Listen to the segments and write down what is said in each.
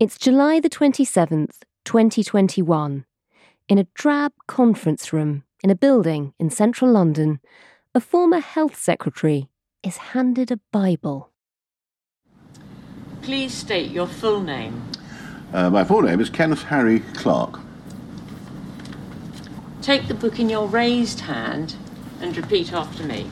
It's July the 27th, 2021. In a drab conference room in a building in central London, a former health secretary is handed a Bible. Please state your full name. Uh, my full name is Kenneth Harry Clarke. Take the book in your raised hand and repeat after me.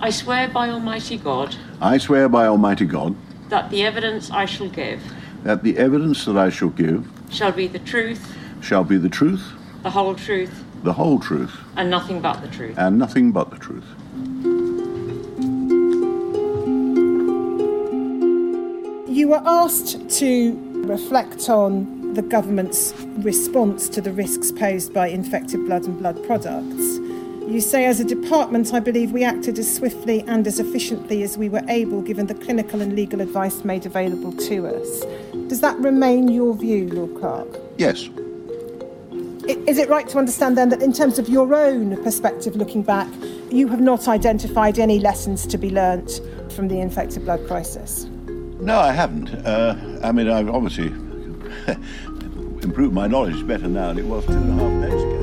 I swear by Almighty God I swear by Almighty God that the evidence I shall give that the evidence that I shall give shall be the truth, shall be the truth, the whole truth, the whole truth, and nothing but the truth. and nothing but the truth. You were asked to reflect on the government's response to the risks posed by infected blood and blood products. You say, as a department, I believe we acted as swiftly and as efficiently as we were able given the clinical and legal advice made available to us. Does that remain your view, Lord Clarke? Yes, Is it right to understand then that, in terms of your own perspective looking back, you have not identified any lessons to be learnt from the infected blood crisis? no, I haven't. Uh, I mean, I've obviously improved my knowledge better now than it was two and a half days ago.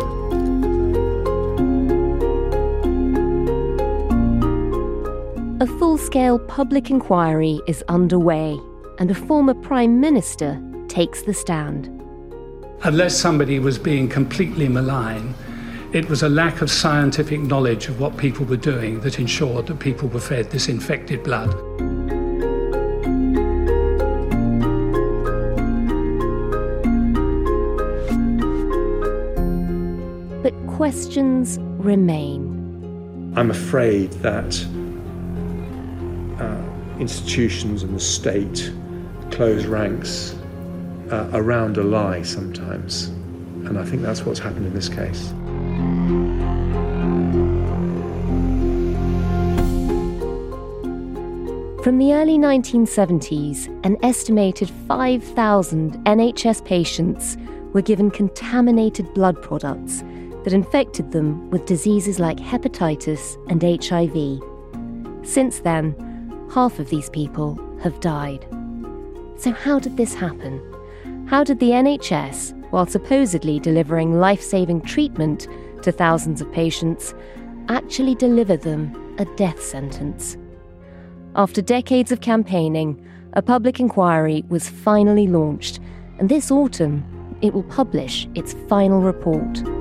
A full scale public inquiry is underway, and a former Prime Minister takes the stand. Unless somebody was being completely malign, it was a lack of scientific knowledge of what people were doing that ensured that people were fed this infected blood. But questions remain. I'm afraid that institutions and the state close ranks uh, around a lie sometimes. And I think that's what's happened in this case. From the early 1970s, an estimated 5,000 NHS patients were given contaminated blood products that infected them with diseases like hepatitis and HIV. Since then, half of these people have died. So, how did this happen? How did the NHS, while supposedly delivering life saving treatment to thousands of patients, actually deliver them a death sentence? After decades of campaigning, a public inquiry was finally launched, and this autumn it will publish its final report.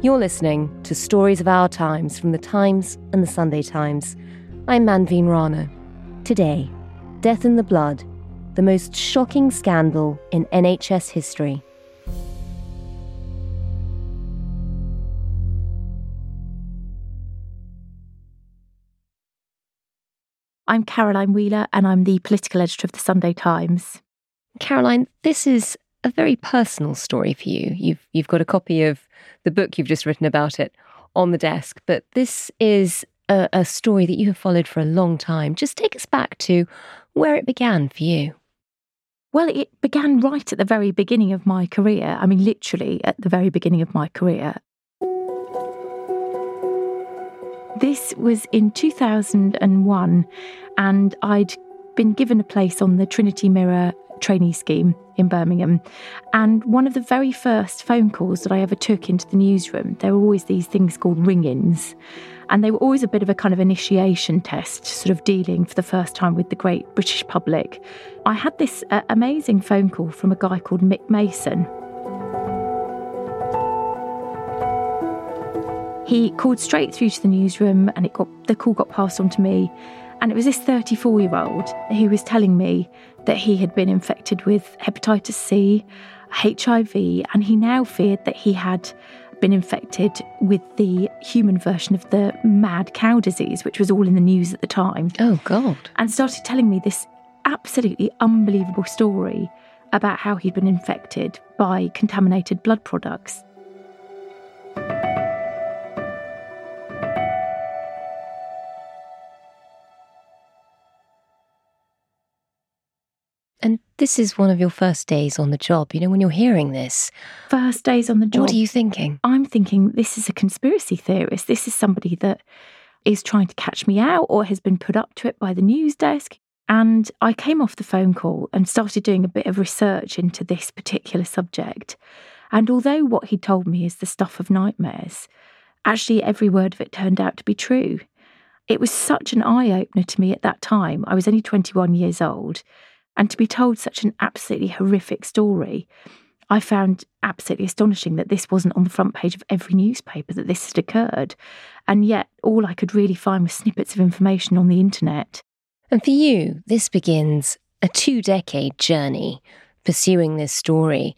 You're listening to Stories of Our Times from the Times and the Sunday Times. I'm Manveen Rana. Today, Death in the Blood, the most shocking scandal in NHS history. I'm Caroline Wheeler, and I'm the political editor of the Sunday Times. Caroline, this is a very personal story for you. You've you've got a copy of the book you've just written about it on the desk, but this is a, a story that you have followed for a long time. Just take us back to where it began for you. Well, it began right at the very beginning of my career. I mean, literally at the very beginning of my career. This was in 2001, and I'd been given a place on the Trinity Mirror trainee scheme in Birmingham. And one of the very first phone calls that I ever took into the newsroom, there were always these things called ring ins. And they were always a bit of a kind of initiation test, sort of dealing for the first time with the great British public. I had this uh, amazing phone call from a guy called Mick Mason. He called straight through to the newsroom and it got the call got passed on to me. And it was this 34 year old who was telling me that he had been infected with hepatitis C, HIV, and he now feared that he had been infected with the human version of the mad cow disease, which was all in the news at the time. Oh, God. And started telling me this absolutely unbelievable story about how he'd been infected by contaminated blood products. This is one of your first days on the job. You know, when you're hearing this, First days on the job. what are you thinking? I'm thinking this is a conspiracy theorist. This is somebody that is trying to catch me out or has been put up to it by the news desk. And I came off the phone call and started doing a bit of research into this particular subject. And although what he told me is the stuff of nightmares, actually every word of it turned out to be true. It was such an eye opener to me at that time. I was only 21 years old. And to be told such an absolutely horrific story, I found absolutely astonishing that this wasn't on the front page of every newspaper that this had occurred. And yet, all I could really find was snippets of information on the internet. And for you, this begins a two decade journey pursuing this story.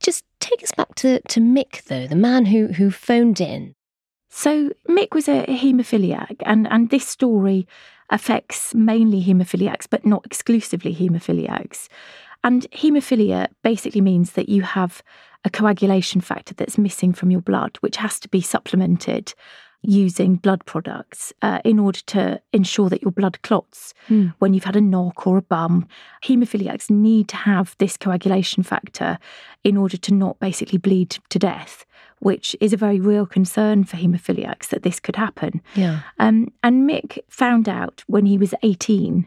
Just take us back to, to Mick, though, the man who, who phoned in. So, Mick was a haemophiliac, and, and this story affects mainly haemophiliacs, but not exclusively haemophiliacs. And haemophilia basically means that you have a coagulation factor that's missing from your blood, which has to be supplemented using blood products uh, in order to ensure that your blood clots Hmm. when you've had a knock or a bum. Haemophiliacs need to have this coagulation factor in order to not basically bleed to death, which is a very real concern for haemophiliacs that this could happen. Yeah. Um, and Mick found out when he was 18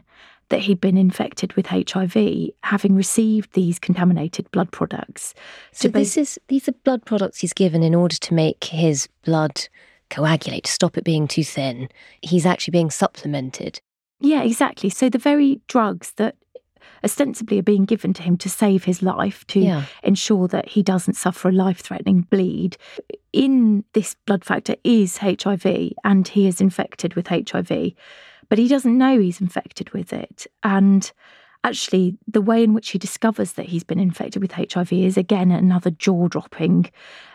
that he'd been infected with HIV, having received these contaminated blood products. So To this is these are blood products he's given in order to make his blood coagulate, to stop it being too thin. He's actually being supplemented. Yeah, exactly. So the very drugs that ostensibly are being given to him to save his life, to Yeah. ensure that he doesn't suffer a life threatening bleed, in this blood factor is HIV and he is infected with HIV, but he doesn't know he's infected with it. And actually, the way in which he discovers that he's been infected with HIV is again another jaw dropping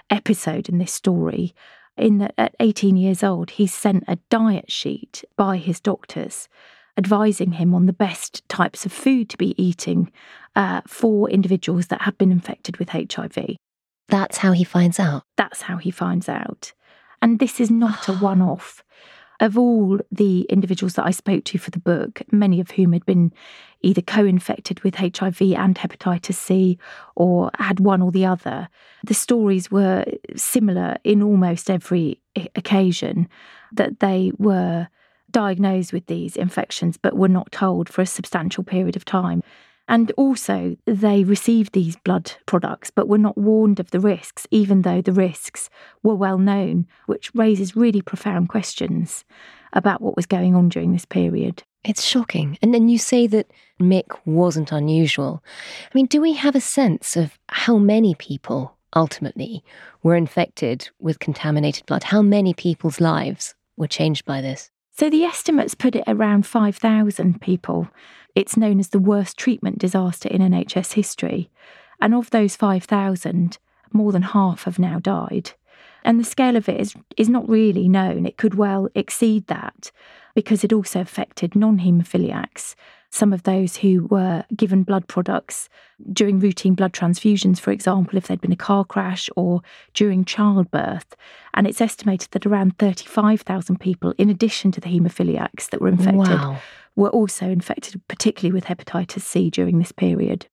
episode in this story. In that at 18 years old, he's sent a diet sheet by his doctors advising him on the best types of food to be eating uh, for individuals that have been infected with HIV. That's how he finds out. That's how he finds out. And this is not a one off. Of all the individuals that I spoke to for the book, many of whom had been either co infected with HIV and hepatitis C or had one or the other, the stories were similar in almost every occasion that they were diagnosed with these infections but were not told for a substantial period of time. And also, they received these blood products but were not warned of the risks, even though the risks were well known, which raises really profound questions about what was going on during this period. It's shocking. And then you say that Mick wasn't unusual. I mean, do we have a sense of how many people ultimately were infected with contaminated blood? How many people's lives were changed by this? So the estimates put it around 5,000 people. It's known as the worst treatment disaster in NHS history. And of those 5,000, more than half have now died. And the scale of it is, is not really known. It could well exceed that because it also affected non haemophiliacs, some of those who were given blood products during routine blood transfusions, for example, if there'd been a car crash or during childbirth. And it's estimated that around 35,000 people, in addition to the haemophiliacs that were infected, Wow. were also infected, particularly with hepatitis C during this period.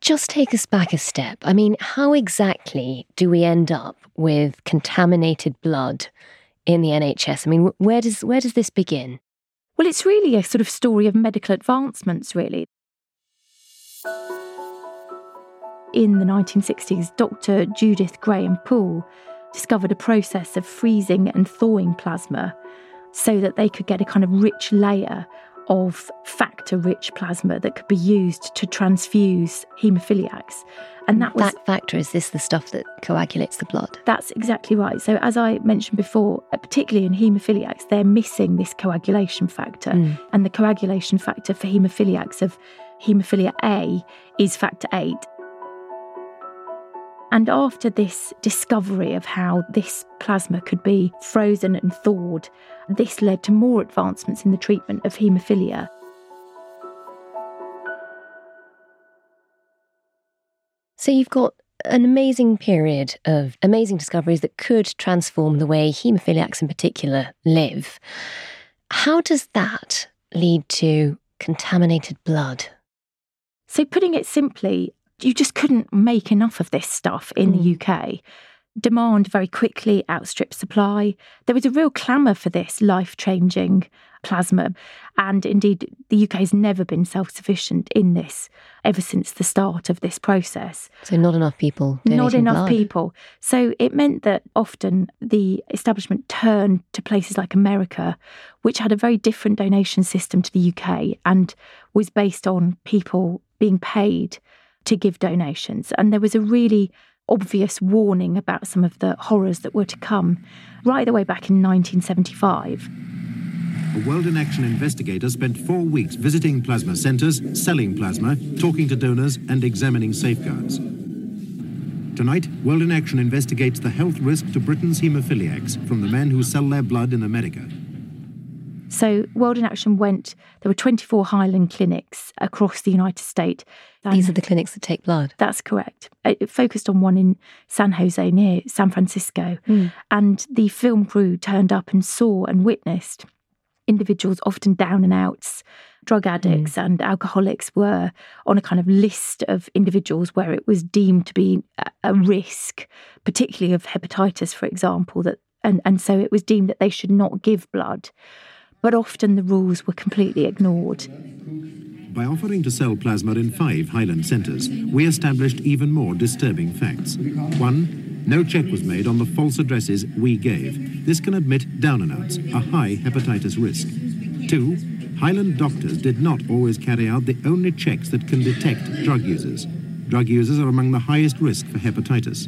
Just take us back a step. I mean, how exactly do we end up with contaminated blood in the NHS? I mean, where does where does this begin? Well, it's really a sort of story of medical advancements, really. In the 1960s, Dr. Judith Graham Pool discovered a process of freezing and thawing plasma so that they could get a kind of rich layer of factor rich plasma that could be used to transfuse haemophiliacs. And that was that factor is this the stuff that coagulates the blood? That's exactly right. So, as I mentioned before, uh, particularly in haemophiliacs, they're missing this coagulation factor. Mm. And the coagulation factor for haemophiliacs of haemophilia A is factor 8. And after this discovery of how this plasma could be frozen and thawed, this led to more advancements in the treatment of haemophilia. So you've got an amazing period of amazing discoveries that could transform the way haemophiliacs in particular live. How does that lead to contaminated blood? So, putting it simply, you just couldn't make enough of this stuff in Mm. the UK. Demand very quickly outstripped supply. There was a real clamour for this life changing plasma. And indeed, the UK has never been self sufficient in this ever since the start of this process. So not enough people. Not enough blood. people. So it meant that often the establishment turned to places like America, which had a very different donation system to the UK and was based on people being paid to give donations. And there was a really obvious warning about some of the horrors that were to come right the way back in 1975. A World in Action investigator spent four weeks visiting plasma centres, selling plasma, talking to donors, and examining safeguards. Tonight, World in Action investigates the health risk to Britain's haemophiliacs from the men who sell their blood in America. So, World in Action went, there were 24 Hyland clinics across the United States. These are the clinics that take blood. That's correct. It focused on one in San Jose near San Francisco. Mm. And the film crew turned up and saw and witnessed individuals, often down and outs, drug addicts and alcoholics, were on a kind of list of individuals where it was deemed to be a- a risk, particularly of hepatitis, for example, that and, and so it was deemed that they should not give blood. But often the rules were completely ignored. By offering to sell plasma in five Hyland centres, we established even more disturbing facts. One, no check was made on the false addresses we gave. This can admit down and outs, a high hepatitis risk. Two, Hyland doctors did not always carry out the only checks that can detect drug users. Drug users are among the highest risk for hepatitis.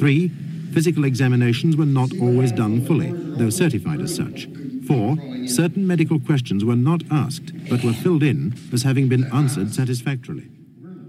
Three, physical examinations were not always done fully, though certified as such. Four, certain medical questions were not asked, but were filled in as having been answered satisfactorily.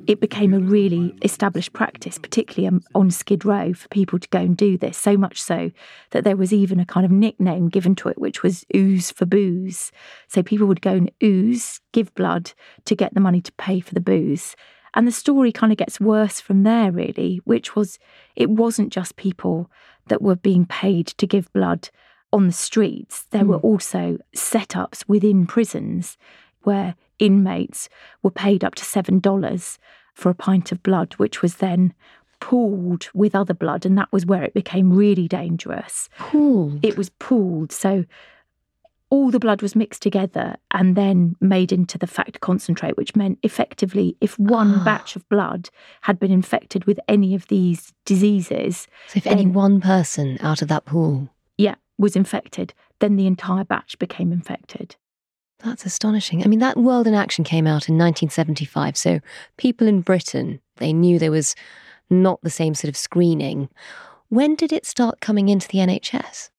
it became a really established practice, particularly um, on Skid Row, for people to go and do this. So much so that there was even a kind of nickname given to it, which was ooze for booze. So people would go and ooze, give blood to get the money to pay for the booze. And the story kind of gets worse from there, really, which was it wasn't just people that were being paid to give blood on the streets. There were also setups within prisons where inmates were paid up to $7 for a pint of blood, which was then pooled with other blood. And that was where it became really dangerous. Pooled? It was pooled. So all the blood was mixed together and then made into the factor concentrate, which meant effectively if one Ah. batch of blood had been infected with any of these diseases, So if any one person out of that pool, yeah, was infected, then the entire batch became infected. that's astonishing. I mean, that World in Action came out in 1975. So people in Britain, they knew there was not the same sort of screening. When did it start coming into the NHS?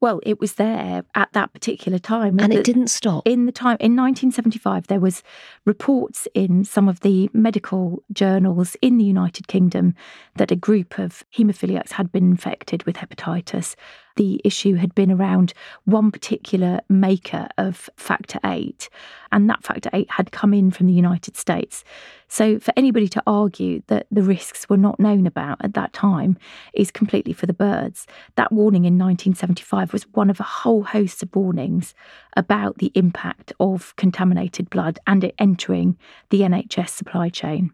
Well, it was there at that particular time. And The- it didn't stop. in the time in 1975 there was reports in some of the medical journals in the united kingdom that a group of haemophiliacs had been infected with hepatitis the issue had been around one particular maker of factor 8 and that factor 8 had come in from the united states so for anybody to argue that the risks were not known about at that time is completely for the birds that warning in 1975 was one of a whole host of warnings about the impact of contaminated blood and it entering the NHS supply chain.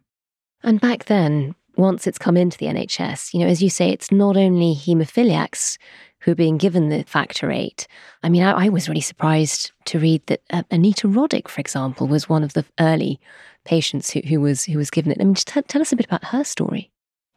And back then, once it's come into the NHS, you know, as you say, it's not only haemophiliacs who are being given the factor eight. I mean, I, I was really surprised to read that uh, Anita Roddick, for example, was one of the early patients who, who was who was given it. I mean, just t- tell us a bit about her story.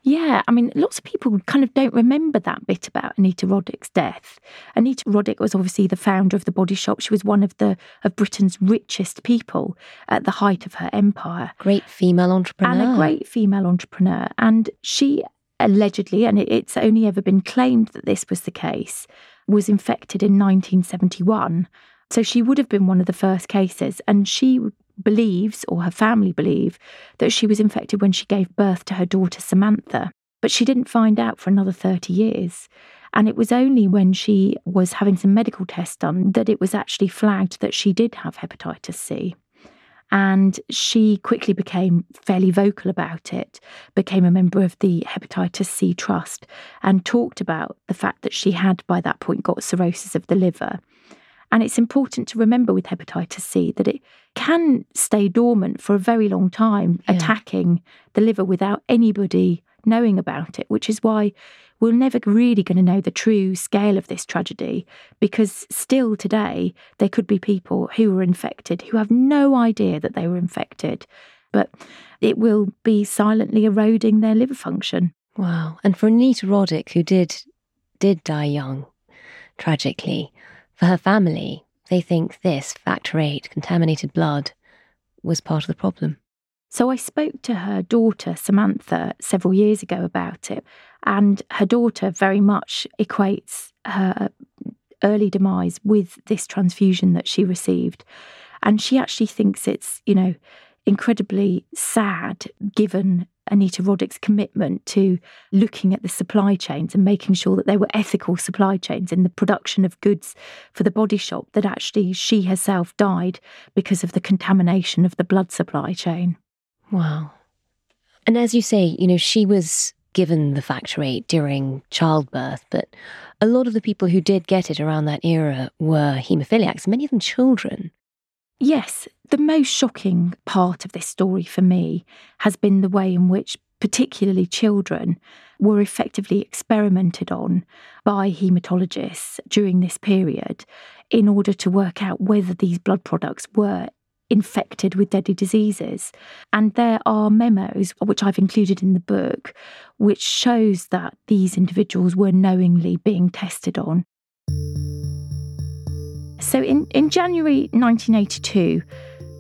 Yeah, I mean, lots of people kind of don't remember that bit about Anita Roddick's death. Anita Roddick was obviously the founder of the Body Shop. She was one of the of Britain's richest people at the height of her empire. Great female entrepreneur. And a great female entrepreneur. And she allegedly, and it's only ever been claimed that this was the case, was infected in 1971. So she would have been one of the first cases. And she believes, or her family believe, that she was infected when she gave birth to her daughter Samantha. But she didn't find out for another 30 years. And it was only when she was having some medical tests done that it was actually flagged that she did have hepatitis C. And she quickly became fairly vocal about it, became a member of the Hepatitis C Trust, and talked about the fact that she had by that point got cirrhosis of the liver. And it's important to remember with hepatitis C that it can stay dormant for a very long time, yeah. attacking the liver without anybody knowing about it, which is why we're never really going to know the true scale of this tragedy because still today there could be people who were infected who have no idea that they were infected, but it will be silently eroding their liver function. Wow. And for Anita Roddick, who did did die young, tragically, for her family, they think this, factor eight, contaminated blood, was part of the problem. So I spoke to her daughter, Samantha, several years ago about it, and her daughter very much equates her early demise with this transfusion that she received. And she actually thinks it's, you know, incredibly sad given Anita Roddick's commitment to looking at the supply chains and making sure that they were ethical supply chains in the production of goods for the body shop, that actually she herself died because of the contamination of the blood supply chain. Wow. And as you say, you know, she was given the factor eight during childbirth, but a lot of the people who did get it around that era were haemophiliacs, many of them children. Yes, the most shocking part of this story for me has been the way in which, particularly children, were effectively experimented on by haematologists during this period in order to work out whether these blood products were infected with deadly diseases. And there are memos, which I've included in the book, which shows that these individuals were knowingly being tested on. So in, in January 1982,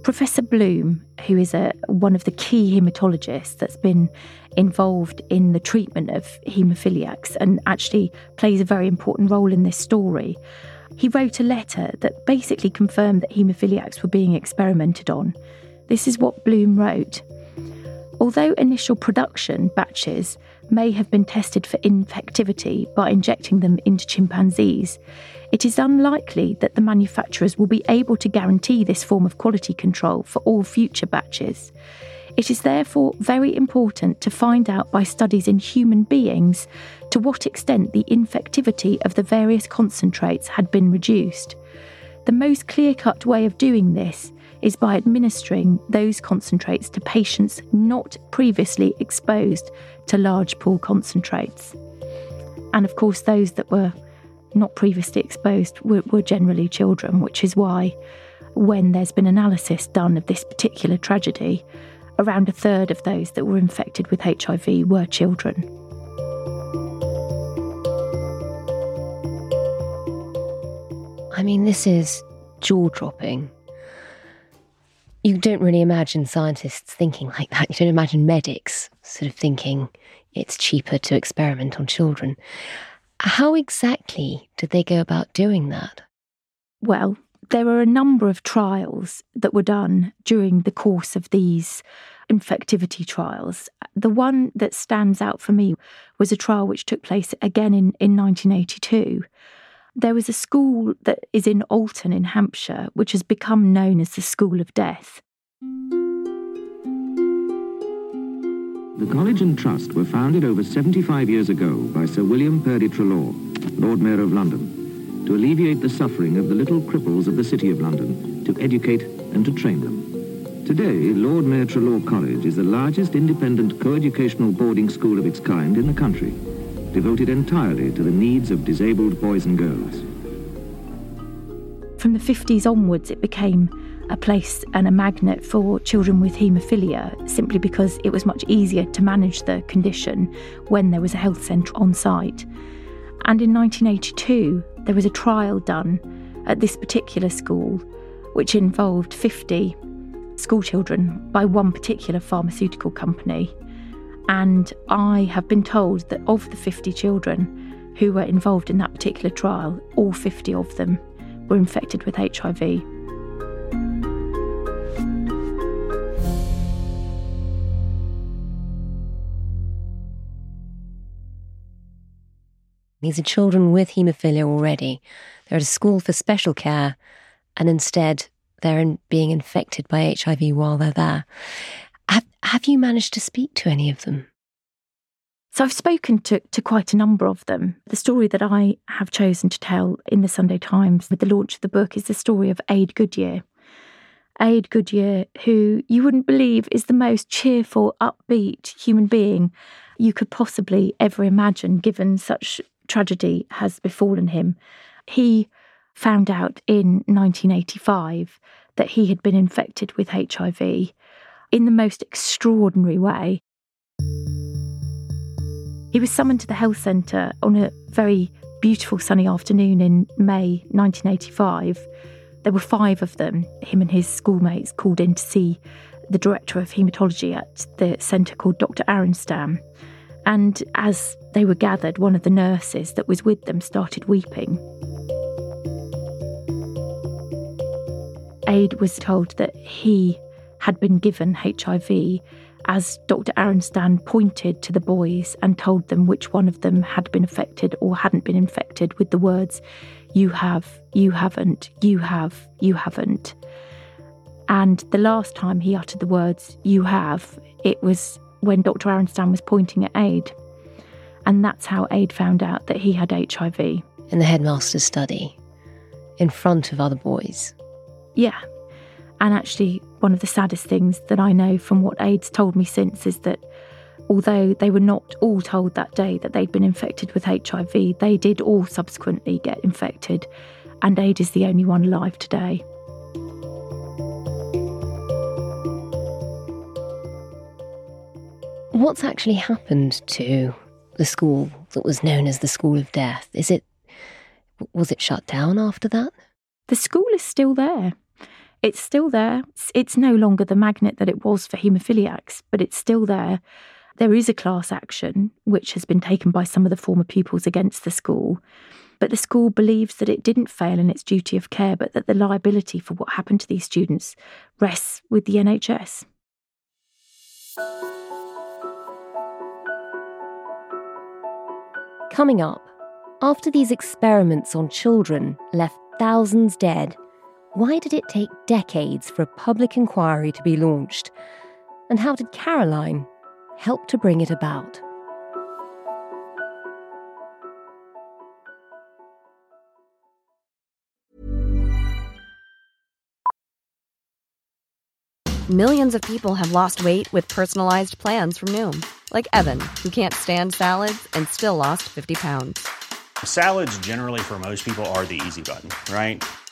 Professor Bloom, who is a, one of the key haematologists that's been involved in the treatment of haemophiliacs and actually plays a very important role in this story, he wrote a letter that basically confirmed that haemophiliacs were being experimented on. This is what Bloom wrote. Although initial production batches may have been tested for infectivity by injecting them into chimpanzees, it is unlikely that the manufacturers will be able to guarantee this form of quality control for all future batches. It is therefore very important to find out by studies in human beings to what extent the infectivity of the various concentrates had been reduced. The most clear cut way of doing this is by administering those concentrates to patients not previously exposed to large pool concentrates. And of course, those that were not previously exposed were, were generally children, which is why, when there's been analysis done of this particular tragedy, around a third of those that were infected with HIV were children. I mean, this is jaw dropping. You don't really imagine scientists thinking like that. You don't imagine medics sort of thinking it's cheaper to experiment on children. How exactly did they go about doing that? Well, there were a number of trials that were done during the course of these infectivity trials. The one that stands out for me was a trial which took place again in, in 1982. There was a school that is in Alton in Hampshire, which has become known as the School of Death. The College and Trust were founded over 75 years ago by Sir William Purdie Treloar, Lord Mayor of London, to alleviate the suffering of the little cripples of the City of London, to educate and to train them. Today, Lord Mayor Treloar College is the largest independent co-educational boarding school of its kind in the country, devoted entirely to the needs of disabled boys and girls. From the 50s onwards, it became a place and a magnet for children with haemophilia simply because it was much easier to manage the condition when there was a health centre on site. And in 1982, there was a trial done at this particular school which involved 50 schoolchildren by one particular pharmaceutical company. And I have been told that of the 50 children who were involved in that particular trial, all 50 of them were infected with HIV. These are children with haemophilia already. They're at a school for special care, and instead they're in, being infected by HIV while they're there. Have, have you managed to speak to any of them? So I've spoken to, to quite a number of them. The story that I have chosen to tell in the Sunday Times with the launch of the book is the story of Ade Goodyear. Ade Goodyear, who you wouldn't believe is the most cheerful, upbeat human being you could possibly ever imagine, given such tragedy has befallen him. He found out in 1985 that he had been infected with HIV in the most extraordinary way. He was summoned to the health centre on a very beautiful sunny afternoon in May 1985. There were five of them, him and his schoolmates, called in to see the director of haematology at the centre called Dr. Aronstam. And as they were gathered, one of the nurses that was with them started weeping. Ade was told that he had been given HIV as Dr. Aronstam pointed to the boys and told them which one of them had been affected or hadn't been infected with the words, You have, you haven't, you have, you haven't. And the last time he uttered the words, You have, it was when Dr. Aronstam was pointing at Ade. And that's how Ade found out that he had HIV. In the headmaster's study, in front of other boys. Yeah. And actually, one of the saddest things that I know from what Ade's told me since is that although they were not all told that day that they'd been infected with HIV, they did all subsequently get infected, and Ade is the only one alive today. What's actually happened to the school that was known as the School of Death? Is it was it shut down after that? The school is still there. It's still there. It's no longer the magnet that it was for haemophiliacs, but it's still there. There is a class action which has been taken by some of the former pupils against the school. But the school believes that it didn't fail in its duty of care, but that the liability for what happened to these students rests with the NHS. Coming up, after these experiments on children left thousands dead, why did it take decades for a public inquiry to be launched? And how did Caroline help to bring it about? Millions of people have lost weight with personalized plans from Noom, like Evan, who can't stand salads and still lost 50 pounds. Salads, generally, for most people, are the easy button, right?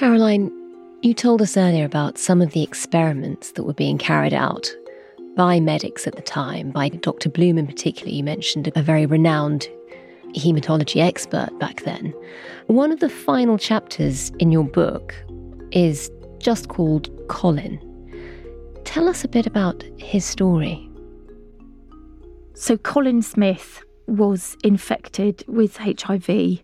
Caroline, you told us earlier about some of the experiments that were being carried out by medics at the time, by Dr. Bloom in particular. You mentioned a very renowned hematology expert back then. One of the final chapters in your book is just called Colin. Tell us a bit about his story. So, Colin Smith was infected with HIV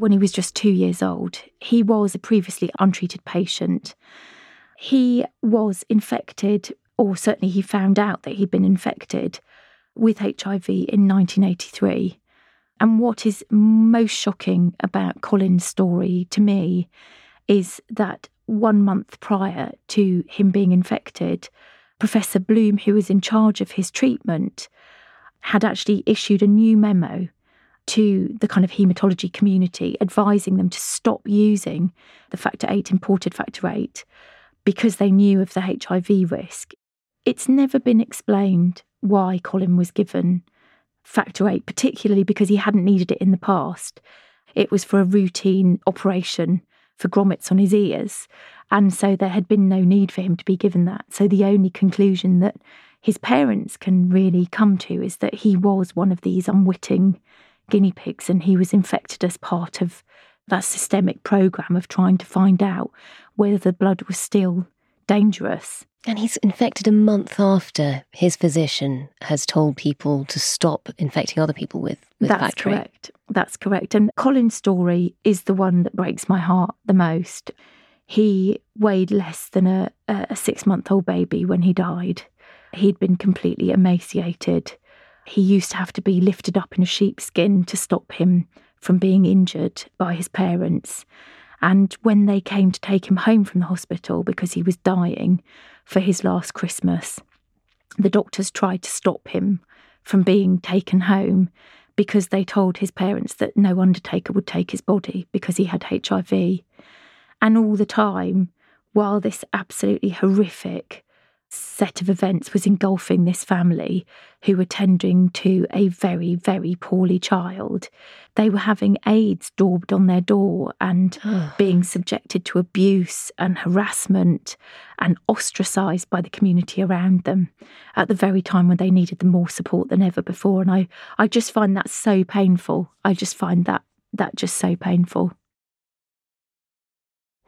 when he was just two years old. He was a previously untreated patient. He was infected, or certainly he found out that he'd been infected with HIV in 1983. And what is most shocking about Colin's story to me is that one month prior to him being infected, Professor Bloom, who was in charge of his treatment, had actually issued a new memo to the kind of hematology community, advising them to stop using the factor eight, imported factor eight, because they knew of the HIV risk. It's never been explained why Colin was given factor eight, particularly because he hadn't needed it in the past. It was for a routine operation for grommets on his ears. And so there had been no need for him to be given that. So the only conclusion that his parents can really come to is that he was one of these unwitting guinea pigs and he was infected as part of that systemic program of trying to find out whether the blood was still dangerous. And he's infected a month after his physician has told people to stop infecting other people with, with That's factor correct. That's correct. And Colin's story is the one that breaks my heart the most. He weighed less than a, a six month old baby when he died. He'd been completely emaciated. He used to have to be lifted up in a sheepskin to stop him from being injured by his parents. And when they came to take him home from the hospital because he was dying for his last Christmas, the doctors tried to stop him from being taken home because they told his parents that no undertaker would take his body because he had HIV. And all the time, while this absolutely horrific set of events was engulfing this family who were tending to a very, very poorly child. They were having AIDS daubed on their door and being subjected to abuse and harassment and ostracised by the community around them at the very time when they needed them more support than ever before. And I, I just find that so painful. I just find that that just so painful.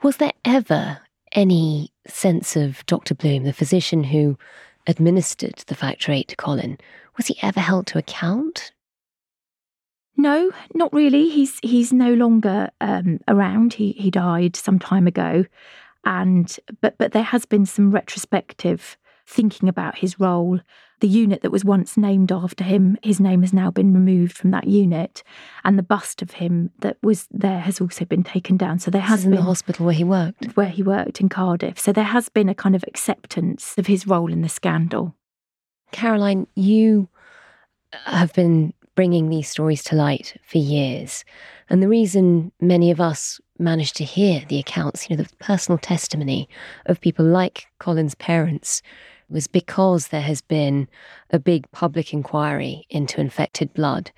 Was there ever any sense of Dr. Bloom, the physician who administered the factor eight to Colin, was he ever held to account? No, not really. He's he's no longer um, around. He he died some time ago, and but but there has been some retrospective thinking about his role. The unit that was once named after him, his name has now been removed from that unit, and the bust of him that was there has also been taken down. So there This has been the hospital where he worked. where he worked in Cardiff. So there has been a kind of acceptance of his role in the scandal. Caroline, you have been bringing these stories to light for years. And the reason many of us managed to hear the accounts, you know, the personal testimony of people like Colin's parents, was because there has been a big public inquiry into infected blood.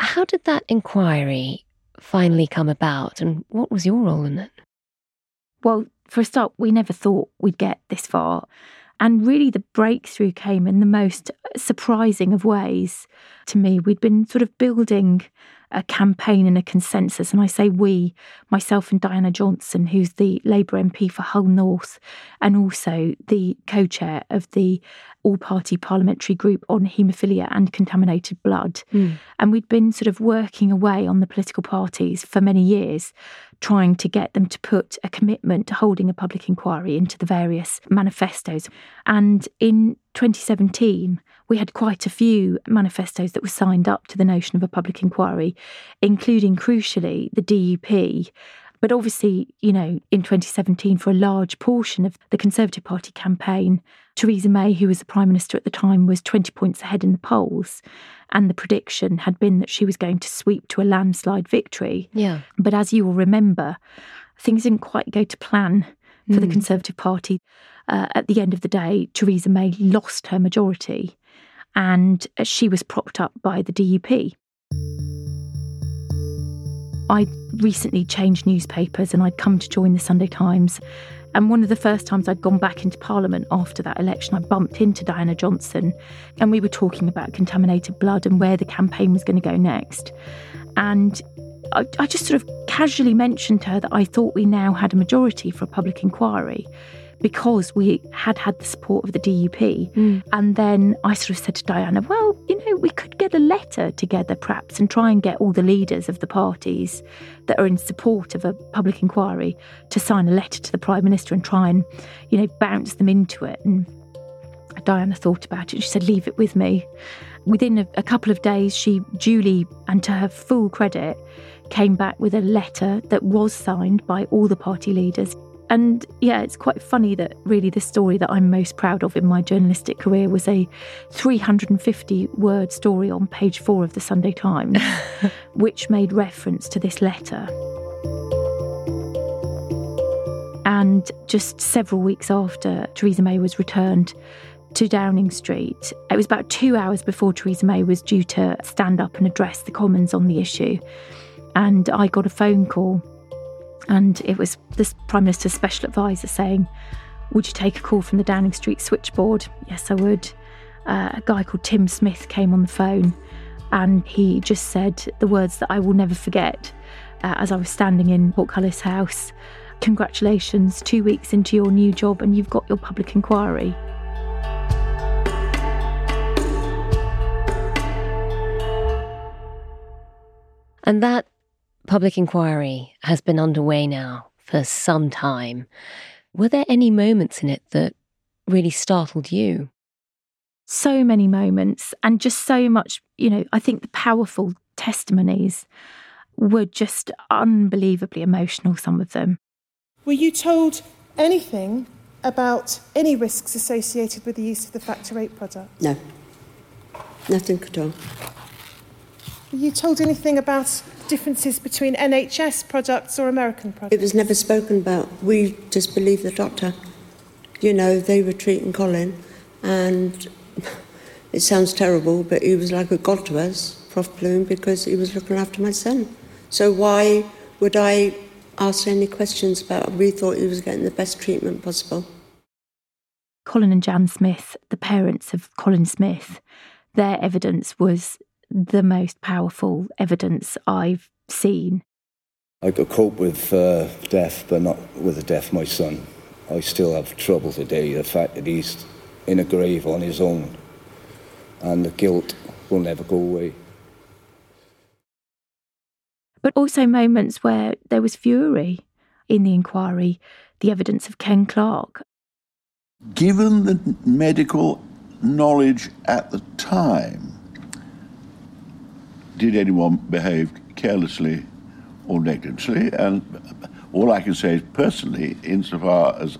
How did that inquiry finally come about, and what was your role in it? Well, for a start, we never thought we'd get this far. And really, the breakthrough came in the most surprising of ways to me. We'd been sort of building a campaign and a consensus. And I say we, myself and Diana Johnson, who's the Labour MP for Hull North, and also the co chair of the all party parliamentary group on haemophilia and contaminated blood. Hmm. And we'd been sort of working away on the political parties for many years, trying to get them to put a commitment to holding a public inquiry into the various manifestos. And in 2017, we had quite a few manifestos that were signed up to the notion of a public inquiry, including crucially the DUP But obviously, you know, in 2017, for a large portion of the Conservative Party campaign, Theresa May, who was the Prime Minister at the time, was 20 points ahead in the polls. And the prediction had been that she was going to sweep to a landslide victory. Yeah. But as you will remember, things didn't quite go to plan for the Mm. Conservative Party. Uh, at the end of the day, Theresa May lost her majority and she was propped up by the DUP. I recently changed newspapers and I'd come to join the Sunday Times. And one of the first times I'd gone back into Parliament after that election, I bumped into Diana Johnson and we were talking about contaminated blood and where the campaign was going to go next. And I, I just sort of casually mentioned to her that I thought we now had a majority for a public inquiry because we had had the support of the DUP. Mm. And then I sort of said to Diana, well, you know, we could get a letter together perhaps and try and get all the leaders of the parties that are in support of a public inquiry to sign a letter to the Prime Minister and try and, you know, bounce them into it. And Diana thought about it. She said, leave it with me. Within a, a couple of days, she duly, and to her full credit, came back with a letter that was signed by all the party leaders. And yeah, it's quite funny that really the story that I'm most proud of in my journalistic career was a 350 word story on page four of the Sunday Times, which made reference to this letter. And just several weeks after Theresa May was returned to Downing Street, it was about two hours before Theresa May was due to stand up and address the Commons on the issue. And I got a phone call, and it was this Prime Minister's special advisor saying, Would you take a call from the Downing Street switchboard? Yes, I would. Uh, a guy called Tim Smith came on the phone, and he just said the words that I will never forget uh, as I was standing in Portcullis House. Congratulations, two weeks into your new job, and you've got your public inquiry. And that public inquiry has been underway now for some time. Were there any moments in it that really startled you? so many moments and just so much, you know, I think the powerful testimonies were just unbelievably emotional, some of them. Were you told anything about any risks associated with the use of the Factor 8 product? No, nothing at all. Were you told anything about differences between NHS products or American products? It was never spoken about. We just believed the doctor. You know, they were treating Colin, and it sounds terrible, but he was like a god to us, Prof. Bloom, because he was looking after my son. So why would I ask any questions about? it? We thought he was getting the best treatment possible. Colin and Jan Smith, the parents of Colin Smith, their evidence was the most powerful evidence I've seen. I could cope with uh, death, but not with the death of my son. I still have trouble today. The fact that he's in a grave on his own, and the guilt will never go away. But also moments where there was fury in the inquiry, the evidence of Ken Clarke. Given the medical knowledge at the time, did anyone behave carelessly or negligently? And all I can say is personally, insofar as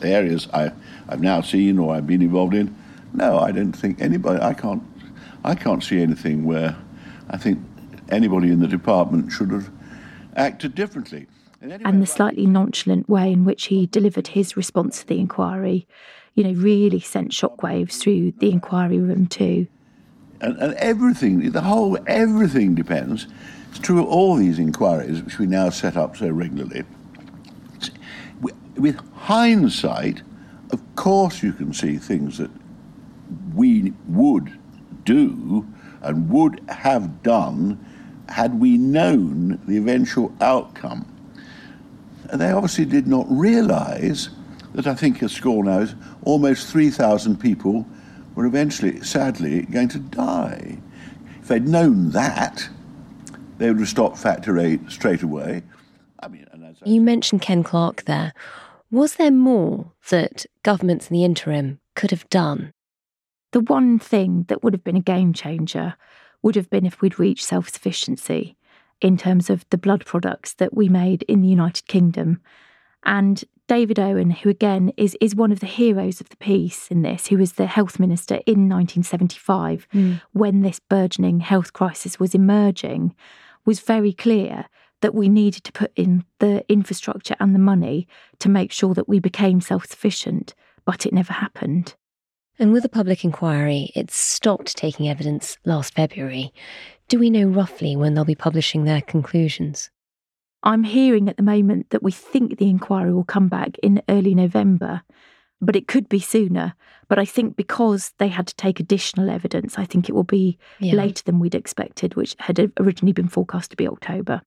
the areas I, I've now seen or I've been involved in, no, I don't think anybody. I can't. I can't see anything where I think anybody in the department should have acted differently. and the slightly nonchalant way in which he delivered his response to the inquiry, you know, really sent shockwaves through the inquiry room too. And, and everything, the whole everything depends. It's true of all these inquiries, which we now set up so regularly. With hindsight, of course, you can see things that we would do and would have done had we known the eventual outcome. And they obviously did not realize that I think a score now is almost 3,000 people were eventually, sadly, going to die. If they'd known that, they would have stopped Factor 8 straight away. I mean, You mentioned Ken Clarke there. Was there more that governments in the interim could have done? The one thing that would have been a game changer would have been if we'd reached self sufficiency. in terms of the blood products that we made in the United Kingdom. And David Owen, who again is, is one of the heroes of the piece in this, who was the health minister in 1975 Mm. when this burgeoning health crisis was emerging, was very clear that we needed to put in the infrastructure and the money to make sure that we became self sufficient, but it never happened. And with the public inquiry, it stopped taking evidence last February. Do we know roughly when they'll be publishing their conclusions? I'm hearing at the moment that we think the inquiry will come back in early November, but it could be sooner. But I think because they had to take additional evidence, I think it will be Yeah. later than we'd expected, which had originally been forecast to be October.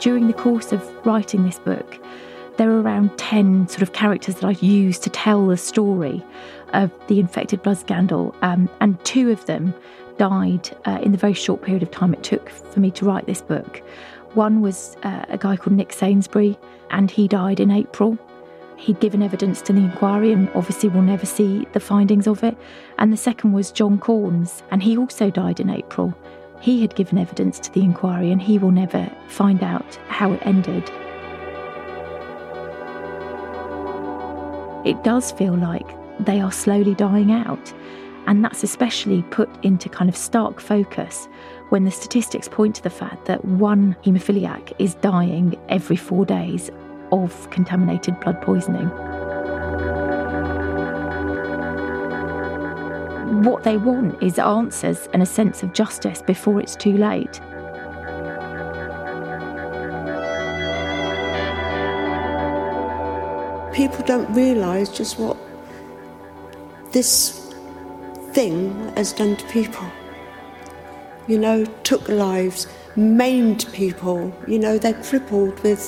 During the course of writing this book, there are around 10 sort of characters that I've used to tell the story of the infected blood scandal, um, and two of them died uh, in the very short period of time it took for me to write this book. One was uh, a guy called Nick Sainsbury, and he died in April. He'd given evidence to the inquiry and obviously will never see the findings of it. And the second was John Corns, and he also died in April. He had given evidence to the inquiry and he will never find out how it ended. It does feel like they are slowly dying out. And that's especially put into kind of stark focus when the statistics point to the fact that one haemophiliac is dying every four days of contaminated blood poisoning. What they want is answers and a sense of justice before it's too late. People don't realise just what this thing has done to people. You know, took lives, maimed people, you know, they're crippled with,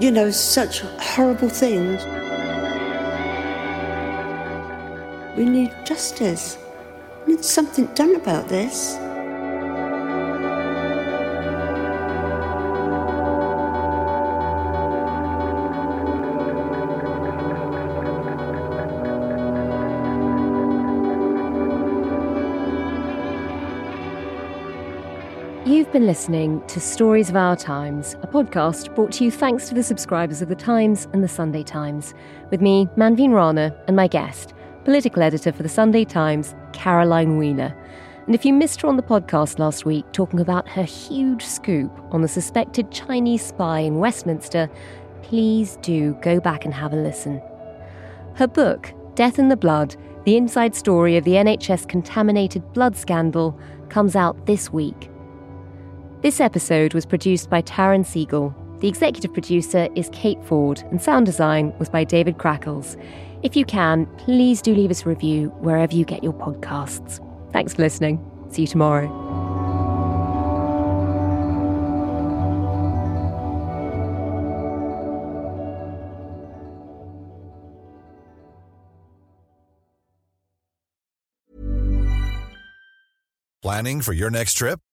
you know, such horrible things. We need justice. We need something done about this. You've been listening to Stories of Our Times, a podcast brought to you thanks to the subscribers of The Times and The Sunday Times, with me, Manveen Rana, and my guest, political editor for The Sunday Times, Caroline Wheeler. And if you missed her on the podcast last week talking about her huge scoop on the suspected Chinese spy in Westminster, please do go back and have a listen. Her book, Death in the Blood The Inside Story of the NHS Contaminated Blood Scandal, comes out this week. This episode was produced by Taryn Siegel. The executive producer is Kate Ford, and sound design was by David Crackles. If you can, please do leave us a review wherever you get your podcasts. Thanks for listening. See you tomorrow. Planning for your next trip?